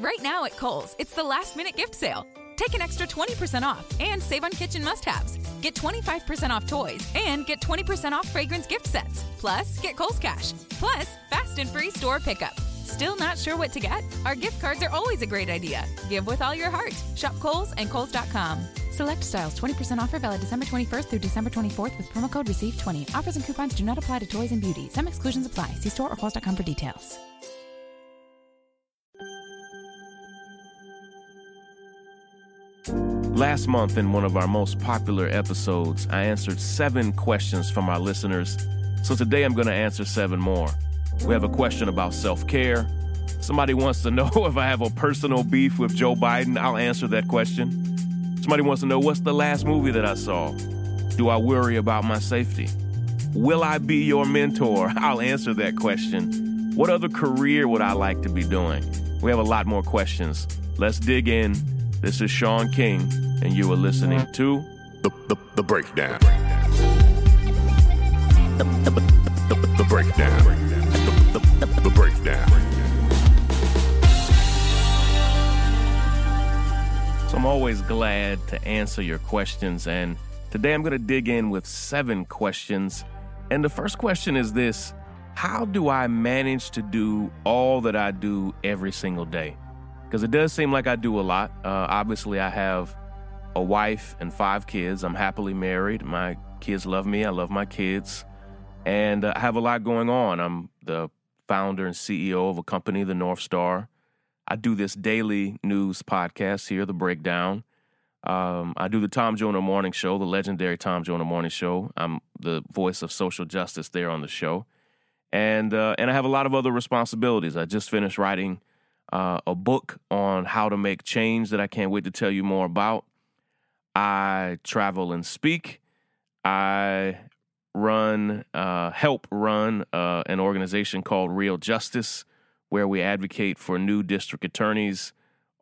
Right now at Kohl's, it's the last minute gift sale. Take an extra 20% off and save on kitchen must haves. Get 25% off toys and get 20% off fragrance gift sets. Plus, get Kohl's Cash. Plus, fast and free store pickup. Still not sure what to get? Our gift cards are always a great idea. Give with all your heart. Shop Kohl's and Kohl's.com. Select styles 20% offer valid December 21st through December 24th with promo code RECEIVE20. Offers and coupons do not apply to toys and beauty. Some exclusions apply. See store or Kohl's.com for details. Last month, in one of our most popular episodes, I answered seven questions from our listeners. So today I'm going to answer seven more. We have a question about self care. Somebody wants to know if I have a personal beef with Joe Biden. I'll answer that question. Somebody wants to know what's the last movie that I saw? Do I worry about my safety? Will I be your mentor? I'll answer that question. What other career would I like to be doing? We have a lot more questions. Let's dig in. This is Shaun King, and you are listening to The, the, the breakdown. The, the, the, the breakdown. The, the, the, the breakdown. So I'm always glad to answer your questions, and today I'm going to dig in with seven questions. And the first question is this How do I manage to do all that I do every single day? Because it does seem like I do a lot. Uh, obviously, I have a wife and five kids. I'm happily married. My kids love me. I love my kids. And uh, I have a lot going on. I'm the founder and CEO of a company, the North Star. I do this daily news podcast here, The Breakdown. Um, I do the Tom Joyner Morning Show, the legendary Tom Joyner Morning Show. I'm the voice of social justice there on the show, and uh, and I have a lot of other responsibilities. I just finished writing uh, a book on how to make change that I can't wait to tell you more about. I travel and speak. I run, uh, help run uh, an organization called Real Justice, where we advocate for new district attorneys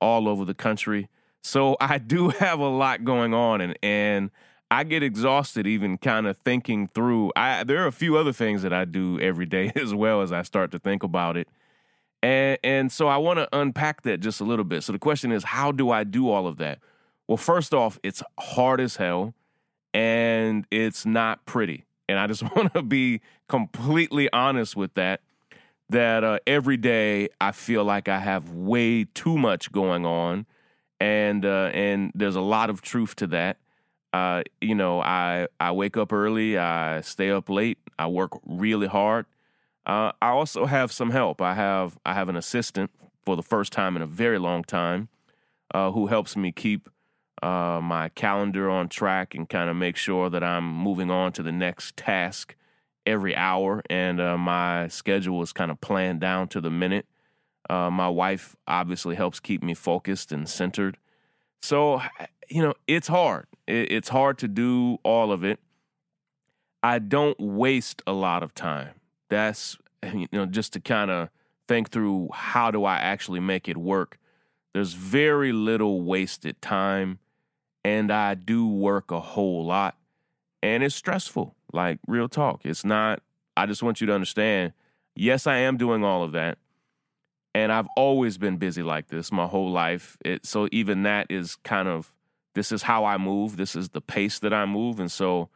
all over the country. So I do have a lot going on, and and I get exhausted even kind of thinking through. I there are a few other things that I do every day as well as I start to think about it. And and so I want to unpack that just a little bit. So the question is, how do I do all of that? Well, first off, it's hard as hell and it's not pretty. And I just want to be completely honest with that. That uh, every day I feel like I have way too much going on, and uh, and there's a lot of truth to that. Uh, you know, I I wake up early, I stay up late, I work really hard. Uh, I also have some help. I have I have an assistant for the first time in a very long time uh, who helps me keep uh, my calendar on track and kind of make sure that I'm moving on to the next task every hour. And uh, my schedule is kind of planned down to the minute. Uh, my wife obviously helps keep me focused and centered. So, you know, it's hard. It, it's hard to do all of it. I don't waste a lot of time. That's, you know, just to kind of think through how do I actually make it work. There's very little wasted time, and I do work a whole lot, and it's stressful. Like, real talk. It's not, I just want you to understand yes, I am doing all of that. And I've always been busy like this my whole life. It, so even that is kind of this is how I move. This is the pace that I move. And so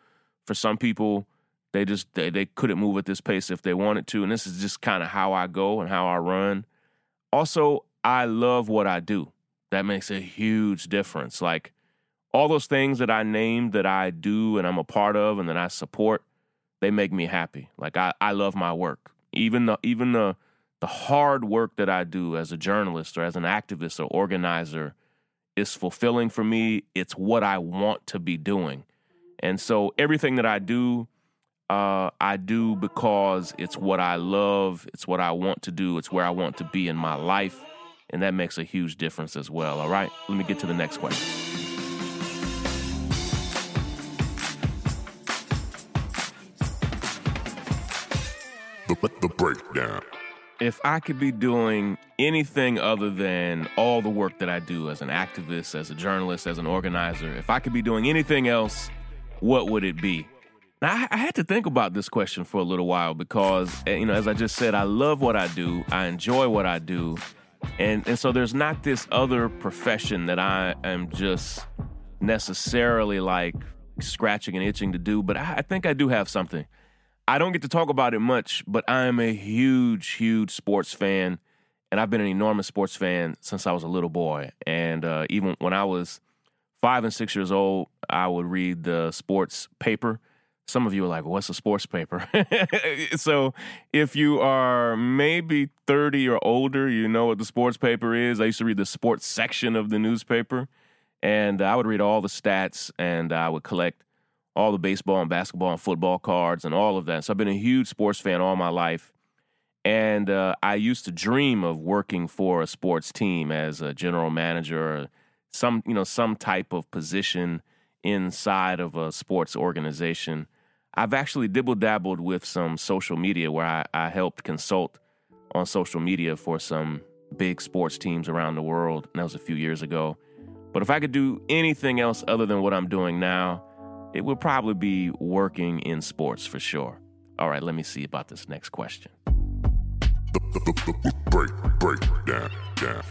for some people, they just they, they couldn't move at this pace if they wanted to. And this is just kind of how I go and how I run. Also, I love what I do. That makes a huge difference. Like all those things that I named that I do and I'm a part of and that I support, they make me happy. Like I, I love my work. Even the even the the hard work that I do as a journalist or as an activist or organizer is fulfilling for me. It's what I want to be doing. And so everything that I do, uh, I do because it's what I love, it's what I want to do, it's where I want to be in my life. And that makes a huge difference as well. All right, let me get to the next question. The, the, the breakdown. if I could be doing anything other than all the work that I do as an activist, as a journalist, as an organizer, if I could be doing anything else, what would it be? Now, I, had to think about this question for a little while because, eh, you know, as I just said, I love what I do, I enjoy what I do, And and so there's not this other profession that I am just necessarily like scratching and itching to do, but I, I think I do have something. I don't get to talk about it much, but I am a huge, huge sports fan, and I've been an enormous sports fan since I was a little boy. And uh, even when I was five and six years old, I would read the sports paper. Some of you are like, "What's a sports paper?" so, if you are maybe thirty or older, you know what the sports paper is. I used to read the sports section of the newspaper, and I would read all the stats, and I would collect all the baseball and basketball and football cards and all of that. So I've been a huge sports fan all my life. And uh, I used to dream of working for a sports team as a general manager or some, you know, some type of position inside of a sports organization. I've actually dibble dabbled with some social media where I, I helped consult on social media for some big sports teams around the world. And that was a few years ago. But if I could do anything else other than what I'm doing now, it would probably be working in sports for sure. All right, let me see about this next question. Break, break, down, down.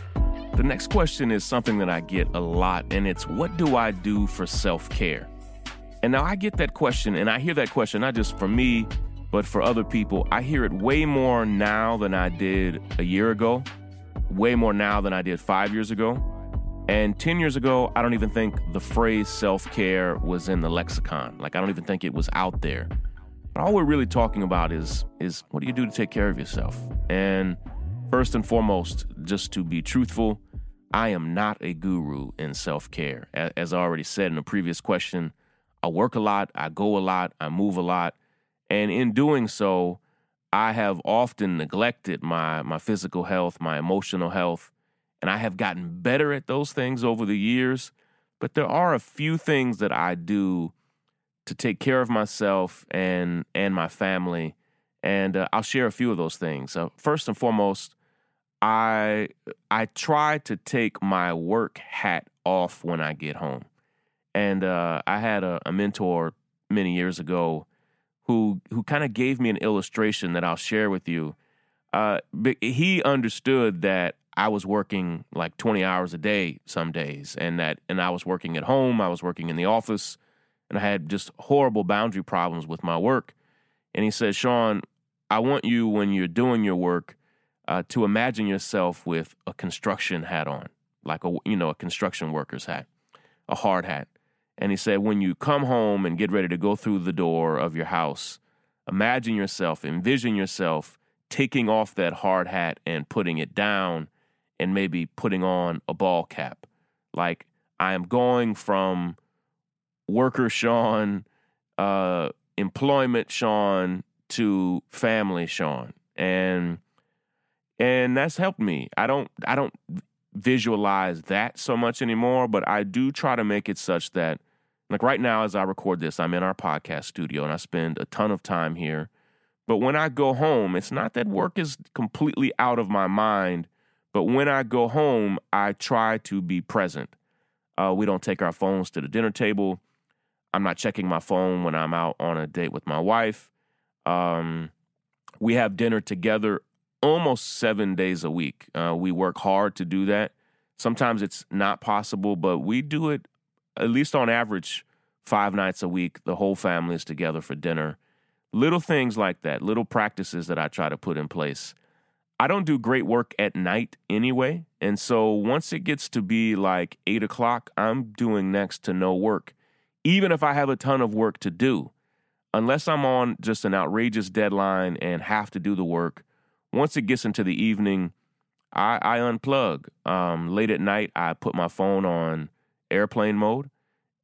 The next question is something that I get a lot, and it's what do I do for self care? And now I get that question, and I hear that question not just for me, but for other people. I hear it way more now than I did a year ago, way more now than I did five years ago. And 10 years ago, I don't even think the phrase self care was in the lexicon. Like, I don't even think it was out there. But all we're really talking about is, is what do you do to take care of yourself? And first and foremost, just to be truthful, I am not a guru in self care. As I already said in a previous question, I work a lot, I go a lot, I move a lot. And in doing so, I have often neglected my, my physical health, my emotional health, and I have gotten better at those things over the years. But there are a few things that I do to take care of myself and and my family, and uh, I'll share a few of those things. Uh, first and foremost, I I try to take my work hat off when I get home, and uh, I had a, a mentor many years ago who who kind of gave me an illustration that I'll share with you. Uh, he understood that I was working like 20 hours a day some days and that and I was working at home, I was working in the office and I had just horrible boundary problems with my work. And he said, "Shaun, I want you when you're doing your work uh, to imagine yourself with a construction hat on, like a you know, a construction worker's hat, a hard hat." And he said, "When you come home and get ready to go through the door of your house, imagine yourself, envision yourself taking off that hard hat and putting it down and maybe putting on a ball cap. Like I am going from worker Shaun, uh, employment Shaun to family Shaun. And and that's helped me. I don't I don't visualize that so much anymore, but I do try to make it such that like right now as I record this, I'm in our podcast studio and I spend a ton of time here. But when I go home, it's not that work is completely out of my mind but when I go home, I try to be present. Uh, we don't take our phones to the dinner table. I'm not checking my phone when I'm out on a date with my wife. Um, we have dinner together almost seven days a week. Uh, we work hard to do that. Sometimes it's not possible, but we do it at least on average five nights a week. The whole family is together for dinner. Little things like that, little practices that I try to put in place I don't do great work at night anyway. And so once it gets to be like eight o'clock, I'm doing next to no work, even if I have a ton of work to do. Unless I'm on just an outrageous deadline and have to do the work, once it gets into the evening, I, I unplug. Um, late at night, I put my phone on airplane mode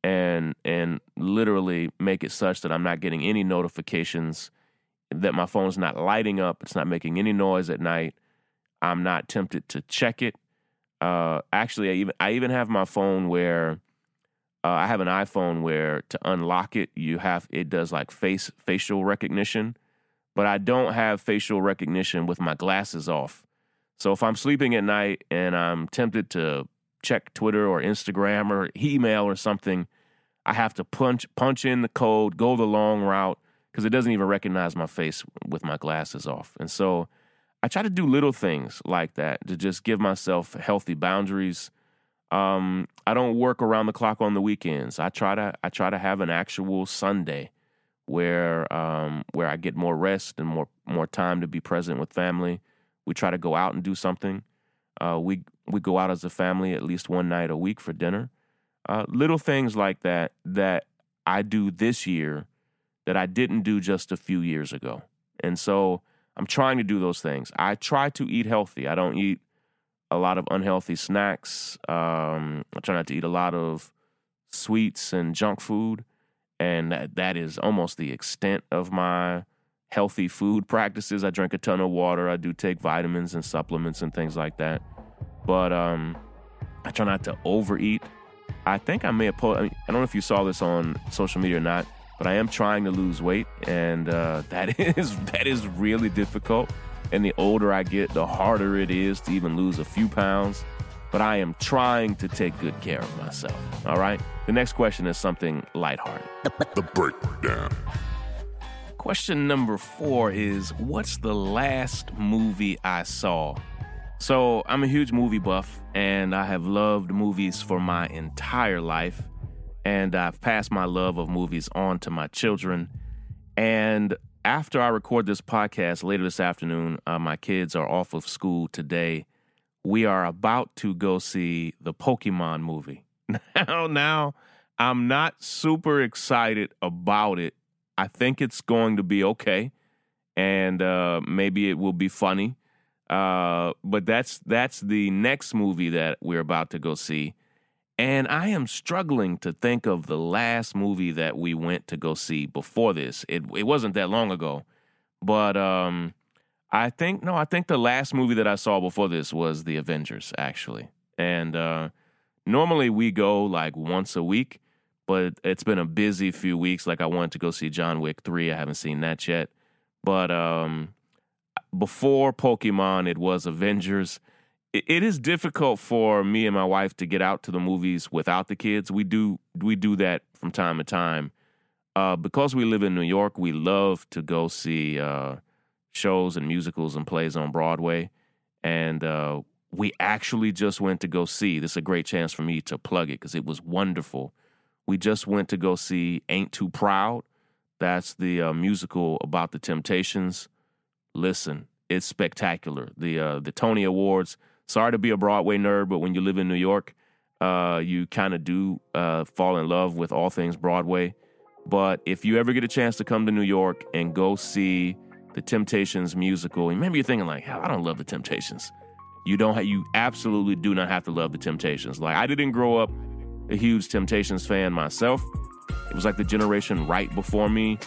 and and literally make it such that I'm not getting any notifications that my phone's not lighting up, it's not making any noise at night. I'm not tempted to check it. Uh, actually, I even I even have my phone where uh, I have an iPhone where to unlock it, you have it does like face facial recognition, but I don't have facial recognition with my glasses off. So if I'm sleeping at night and I'm tempted to check Twitter or Instagram or email or something, I have to punch punch in the code, go the long route, because it doesn't even recognize my face with my glasses off. And so I try to do little things like that to just give myself healthy boundaries. Um, I don't work around the clock on the weekends. I try to I try to have an actual Sunday where um, where I get more rest and more more time to be present with family. We try to go out and do something. Uh, we we go out as a family at least one night a week for dinner. Uh, little things like that that I do this year that I didn't do just a few years ago. And so I'm trying to do those things. I try to eat healthy. I don't eat a lot of unhealthy snacks. Um, I try not to eat a lot of sweets and junk food. And that, is almost the extent of my healthy food practices. I drink a ton of water. I do take vitamins and supplements and things like that. But um, I try not to overeat. I think I may have mean, I don't know if you saw this on social media or not, but I am trying to lose weight, and uh, that is that is really difficult. And the older I get, the harder it is to even lose a few pounds. But I am trying to take good care of myself. All right. The next question is something lighthearted. The breakdown. Question number four is What's the last movie I saw? So, I'm a huge movie buff, and I have loved movies for my entire life. And I've passed my love of movies on to my children. And after I record this podcast later this afternoon, uh, my kids are off of school today. We are about to go see the Pokemon movie. Now, now, I'm not super excited about it. I think it's going to be okay, and uh, maybe it will be funny. Uh, but that's that's the next movie that we're about to go see. And I am struggling to think of the last movie that we went to go see before this. It it wasn't that long ago, but um, I think no, I think the last movie that I saw before this was The Avengers, actually. And uh, normally we go like once a week, but it's been a busy few weeks. Like I wanted to go see John Wick three. I haven't seen that yet, but um, before Pokemon, it was Avengers it is difficult for me and my wife to get out to the movies without the kids. We do we do that from time to time. Uh, because we live in New York, we love to go see uh, shows and musicals and plays on Broadway. And uh, we actually just went to go see. This is a great chance for me to plug it because it was wonderful. We just went to go see Ain't Too Proud. That's the uh, musical about the Temptations. Listen, it's spectacular. The uh, the Tony Awards sorry to be a Broadway nerd, but when you live in New York, uh, you kind of do uh, fall in love with all things Broadway. But if you ever get a chance to come to New York and go see the Temptations musical, and maybe you're thinking like, "Hell, I don't love the Temptations." You don't. Have, you absolutely do not have to love the Temptations. Like I didn't grow up a huge Temptations fan myself. It was like the generation right before me.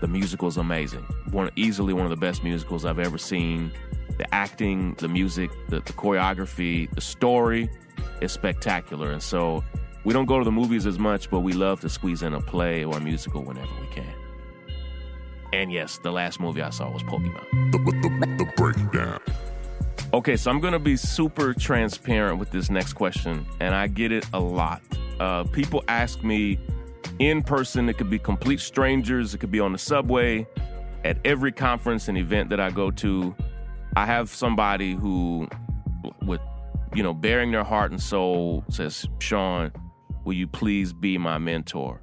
The musical is amazing. One easily one of the best musicals I've ever seen the acting, the music, the, the choreography, the story is spectacular. And so we don't go to the movies as much, but we love to squeeze in a play or a musical whenever we can. And yes, the last movie I saw was Pokemon. The, the, the breakdown. Okay, so I'm gonna be super transparent with this next question, and I get it a lot. Uh, people ask me in person, it could be complete strangers, it could be on the subway, at every conference and event that I go to. I have somebody who, with you know, bearing their heart and soul, says, "Shaun, will you please be my mentor?"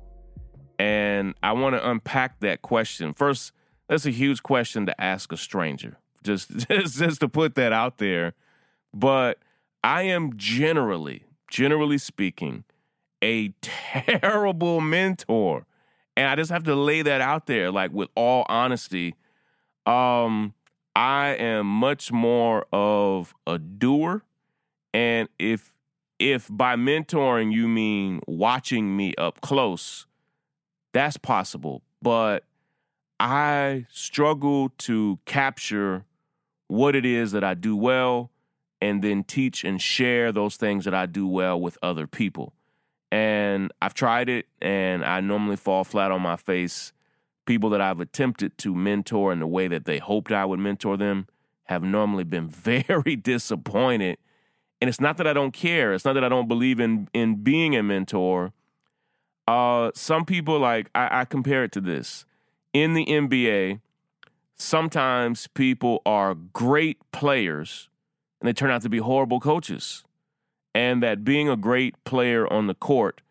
And I want to unpack that question first. That's a huge question to ask a stranger. Just, just, just to put that out there. But I am generally, generally speaking, a terrible mentor. And I just have to lay that out there, like with all honesty. Um, I am much more of a doer. And if if by mentoring you mean watching me up close, that's possible. But I struggle to capture what it is that I do well and then teach and share those things that I do well with other people. And I've tried it and I normally fall flat on my face people that I've attempted to mentor in the way that they hoped I would mentor them have normally been very disappointed. And it's not that I don't care. It's not that I don't believe in in being a mentor. Uh, some people like I, I compare it to this in the NBA. sometimes people are great players and they turn out to be horrible coaches. And that being a great player on the court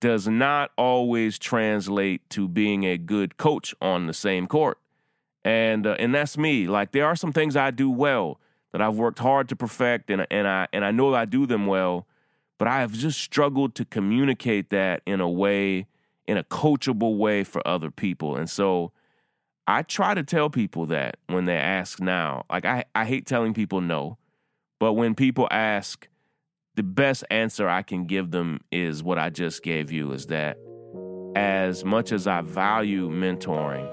does not always translate to being a good coach on the same court. And uh, and that's me. Like there are some things I do well that I've worked hard to perfect and and I and I know I do them well, but I have just struggled to communicate that in a way in a coachable way for other people. And so I try to tell people that when they ask now. Like I, I hate telling people no, but when people ask, the best answer I can give them is what I just gave you is that as much as I value mentoring,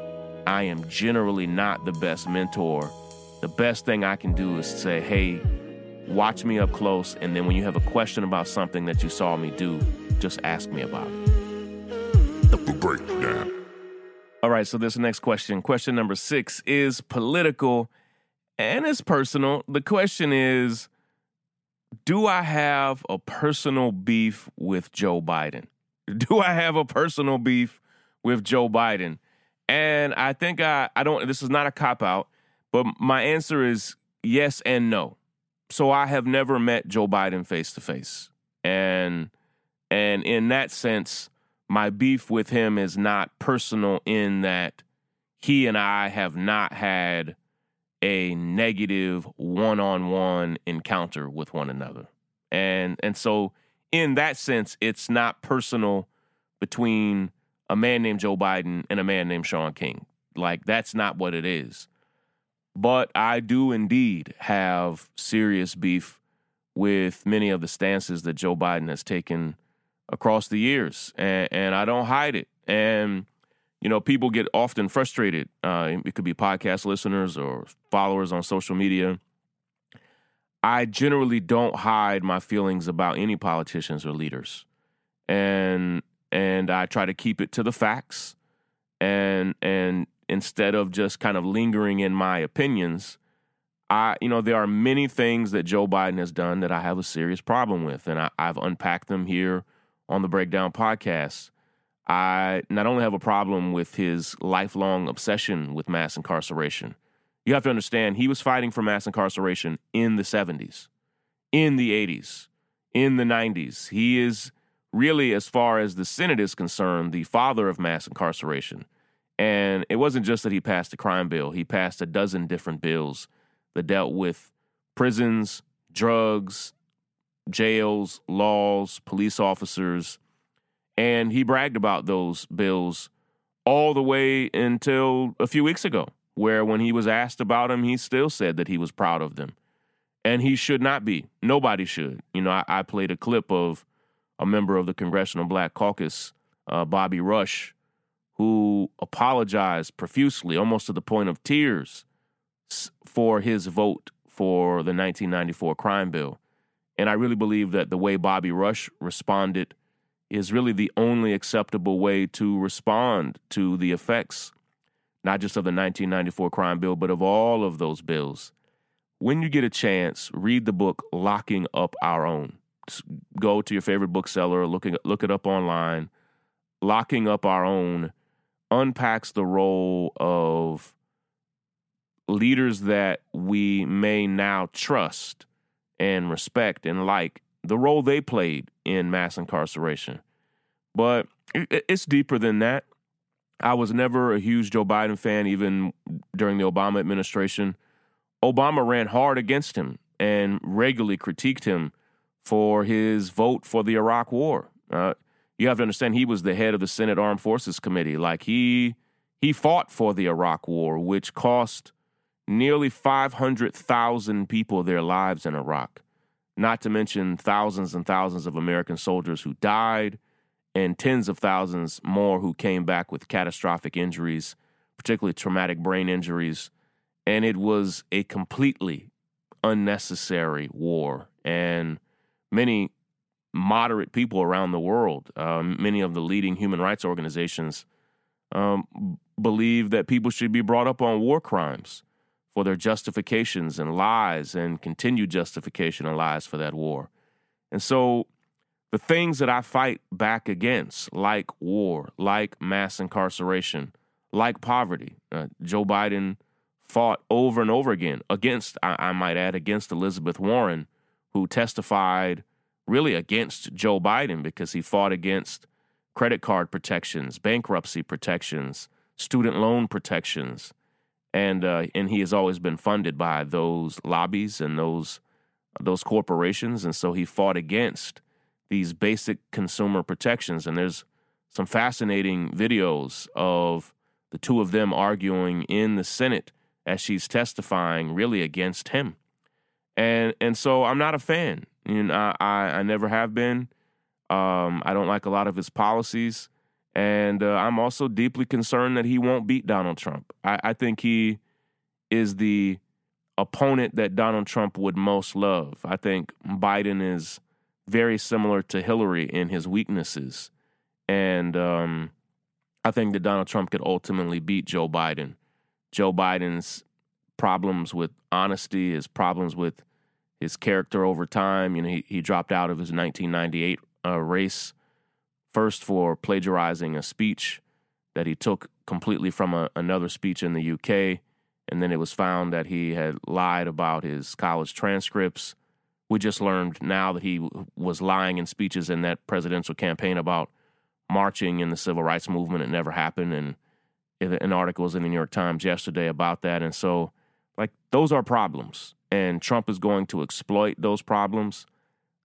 I am generally not the best mentor. The best thing I can do is say, hey, watch me up close. And then when you have a question about something that you saw me do, just ask me about it. The breakdown. All right, so this next question, question number six, is political and it's personal. The question is Do I have a personal beef with Joe Biden? Do I have a personal beef with Joe Biden? And I think I, I don't, this is not a cop out, but my answer is yes and no. So I have never met Joe Biden face to face. And, and in that sense, my beef with him is not personal in that he and I have not had a negative one-on-one encounter with one another. And and so in that sense it's not personal between a man named Joe Biden and a man named Shaun King. Like that's not what it is. But I do indeed have serious beef with many of the stances that Joe Biden has taken across the years, and, and I don't hide it. And you know, people get often frustrated. Uh, it could be podcast listeners or followers on social media. I generally don't hide my feelings about any politicians or leaders, and and I try to keep it to the facts, and and instead of just kind of lingering in my opinions, I you know there are many things that Joe Biden has done that I have a serious problem with, and I, I've unpacked them here on the Breakdown podcast. I not only have a problem with his lifelong obsession with mass incarceration, you have to understand he was fighting for mass incarceration in the 70s, in the 80s, in the 90s. He is really, as far as the Senate is concerned, the father of mass incarceration. And it wasn't just that he passed a crime bill, he passed a dozen different bills that dealt with prisons, drugs, jails, laws, police officers, and he bragged about those bills all the way until a few weeks ago, where when he was asked about them, he still said that he was proud of them. And he should not be. Nobody should. You know, I, I played a clip of a member of the Congressional Black Caucus, uh, Bobby Rush, who apologized profusely, almost to the point of tears, for his vote for the 1994 crime bill. And I really believe that the way Bobby Rush responded is really the only acceptable way to respond to the effects, not just of the 1994 crime bill, but of all of those bills. When you get a chance, read the book Locking Up Our Own. Just go to your favorite bookseller, look it, look it up online. Locking Up Our Own unpacks the role of leaders that we may now trust and respect and like the role they played in mass incarceration. But it's deeper than that. I was never a huge Joe Biden fan, even during the Obama administration. Obama ran hard against him and regularly critiqued him for his vote for the Iraq War. Uh, you have to understand he was the head of the Senate Armed Forces Committee. Like he he fought for the Iraq War, which cost nearly 500,000 people their lives in Iraq, not to mention thousands and thousands of American soldiers who died and tens of thousands more who came back with catastrophic injuries, particularly traumatic brain injuries. And it was a completely unnecessary war. And many moderate people around the world, uh, many of the leading human rights organizations, um, believe that people should be brought up on war crimes for their justifications and lies and continued justification and lies for that war. And so the things that I fight back against, like war, like mass incarceration, like poverty, uh, Joe Biden fought over and over again against, I, I might add, against Elizabeth Warren, who testified really against Joe Biden because he fought against credit card protections, bankruptcy protections, student loan protections, and uh, and he has always been funded by those lobbies and those those corporations, and so he fought against these basic consumer protections. And there's some fascinating videos of the two of them arguing in the Senate as she's testifying, really against him. And and so I'm not a fan. You know, I I never have been. Um, I don't like a lot of his policies. And uh, I'm also deeply concerned that he won't beat Donald Trump. I, I think he is the opponent that Donald Trump would most love. I think Biden is very similar to Hillary in his weaknesses. And um, I think that Donald Trump could ultimately beat Joe Biden. Joe Biden's problems with honesty, his problems with his character over time. You know, he, he dropped out of his 1998 uh, race first for plagiarizing a speech that he took completely from a, another speech in the UK. And then it was found that he had lied about his college transcripts. We just learned now that he was lying in speeches in that presidential campaign about marching in the civil rights movement. It never happened. And an article was in the New York Times yesterday about that. And so, like, those are problems. And Trump is going to exploit those problems.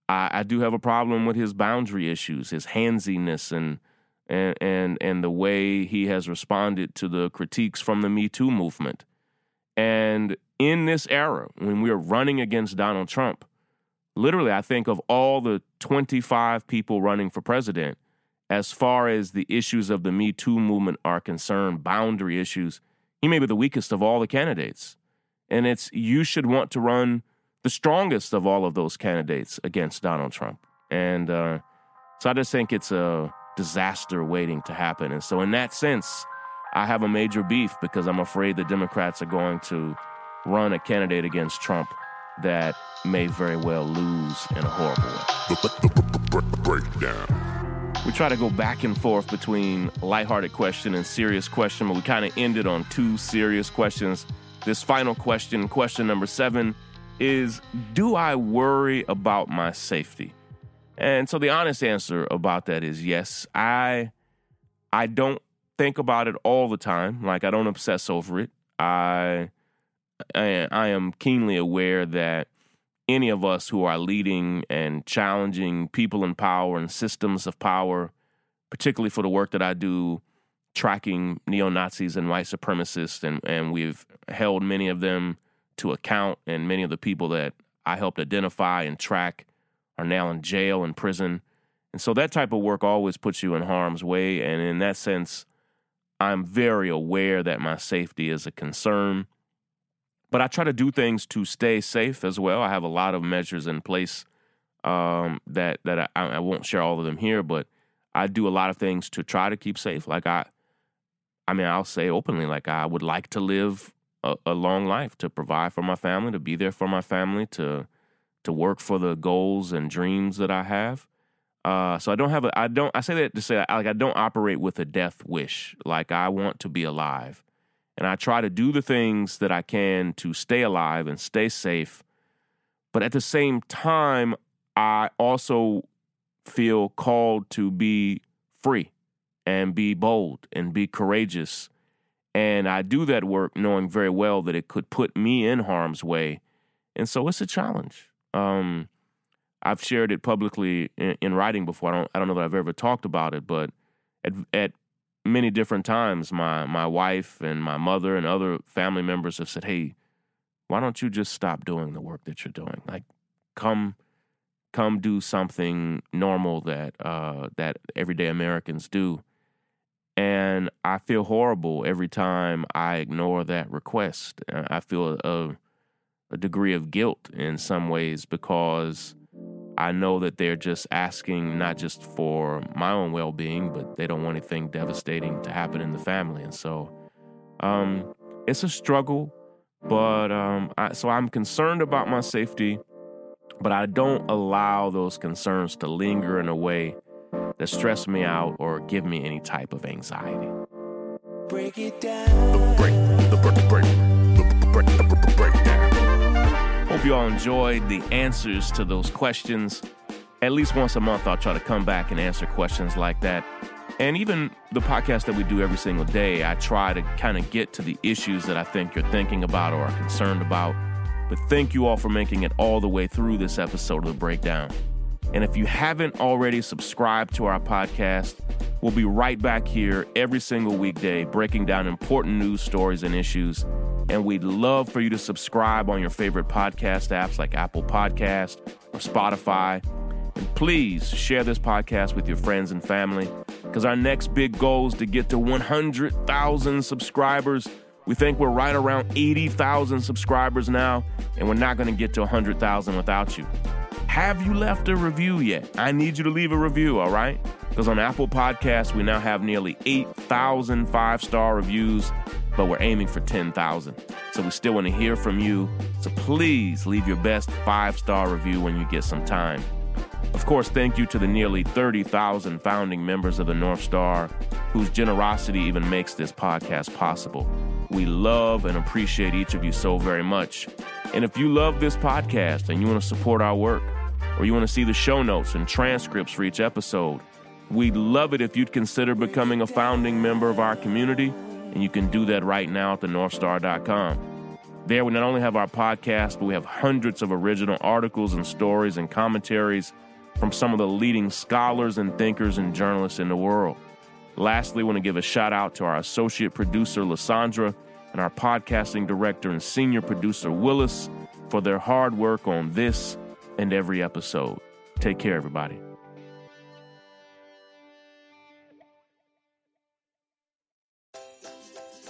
I, I do have a problem with his boundary issues, his handsiness, and and and and the way he has responded to the critiques from the Me Too movement. And in this era, when we are running against Donald Trump, literally, I think of all the 25 people running for president, as far as the issues of the Me Too movement are concerned, boundary issues, he may be the weakest of all the candidates. And it's you should want to run the strongest of all of those candidates against Donald Trump. And uh, so I just think it's a disaster waiting to happen. And so, in that sense, I have a major beef because I'm afraid the Democrats are going to run a candidate against Trump that may very well lose in a horrible way. Breakdown. We try to go back and forth between lighthearted question and serious question, but we kind of ended on two serious questions. This final question, question number seven, is do I worry about my safety? And so the honest answer about that is yes. I I don't think about it all the time. Like I don't obsess over it. I I, I am keenly aware that any of us who are leading and challenging people in power and systems of power, particularly for the work that I do tracking neo Nazis and white supremacists, and, and we've held many of them to account, and many of the people that I helped identify and track are now in jail and prison. And so that type of work always puts you in harm's way. And in that sense, I'm very aware that my safety is a concern. But I try to do things to stay safe as well. I have a lot of measures in place um, that that I, I won't share all of them here, but I do a lot of things to try to keep safe. Like I, I mean, I'll say openly, like I would like to live a, a long life to provide for my family, to be there for my family, to to work for the goals and dreams that I have. Uh, so I don't have a, I don't, I say that to say, like, I don't operate with a death wish. Like, I want to be alive. And I try to do the things that I can to stay alive and stay safe. But at the same time, I also feel called to be free and be bold and be courageous and I do that work knowing very well that it could put me in harm's way. And so it's a challenge. Um, I've shared it publicly in, in, writing before. I don't, I don't know that I've ever talked about it, but at, at many different times, my, my wife and my mother and other family members have said, Hey, why don't you just stop doing the work that you're doing? Like, come, come do something normal that, uh, that everyday Americans do. And I feel horrible every time I ignore that request. I feel a, a degree of guilt in some ways because I know that they're just asking not just for my own well being, but they don't want anything devastating to happen in the family. And so um, it's a struggle, but um, I, so I'm concerned about my safety, but I don't allow those concerns to linger in a way that stress me out or give me any type of anxiety. Break it down. The break, the break, the break, the hope you all enjoyed the answers to those questions. At least once a month, I'll try to come back and answer questions like that. And even the podcast that we do every single day, I try to kind of get to the issues that I think you're thinking about or are concerned about. But thank you all for making it all the way through this episode of The Breakdown. And if you haven't already subscribed to our podcast, we'll be right back here every single weekday breaking down important news stories and issues. And we'd love for you to subscribe on your favorite podcast apps like Apple Podcast or Spotify. And please share this podcast with your friends and family because our next big goal is to get to 100,000 subscribers. We think we're right around 80,000 subscribers now, and we're not going to get to 100,000 without you. Have you left a review yet? I need you to leave a review, all right? Because on Apple Podcasts, we now have nearly 8,000 five star reviews, but we're aiming for 10,000. So we still want to hear from you. So please leave your best five star review when you get some time. Of course, thank you to the nearly 30,000 founding members of the North Star whose generosity even makes this podcast possible. We love and appreciate each of you so very much. And if you love this podcast and you want to support our work, or you want to see the show notes and transcripts for each episode, we'd love it if you'd consider becoming a founding member of our community, and you can do that right now at thenorthstar.com. There, we not only have our podcast, but we have hundreds of original articles and stories and commentaries from some of the leading scholars and thinkers and journalists in the world. Lastly, I want to give a shout out to our associate producer, Lissandra, and our podcasting director and senior producer, Willis, for their hard work on this and every episode. Take care, everybody.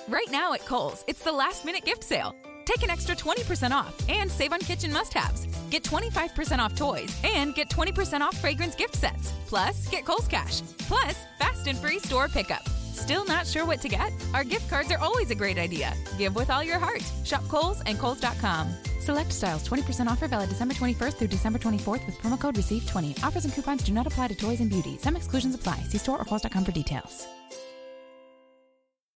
Right now at Kohl's, it's the last minute gift sale. Take an extra 20% off and save on kitchen must haves. Get 25% off toys and get 20% off fragrance gift sets. Plus, get Kohl's Cash. Plus, fast and free store pickup. Still not sure what to get? Our gift cards are always a great idea. Give with all your heart. Shop Kohl's and Kohl's.com. Select styles 20% offer valid December 21st through December 24th with promo code RECEIVE20. Offers and coupons do not apply to toys and beauty. Some exclusions apply. See store or Kohl's.com for details.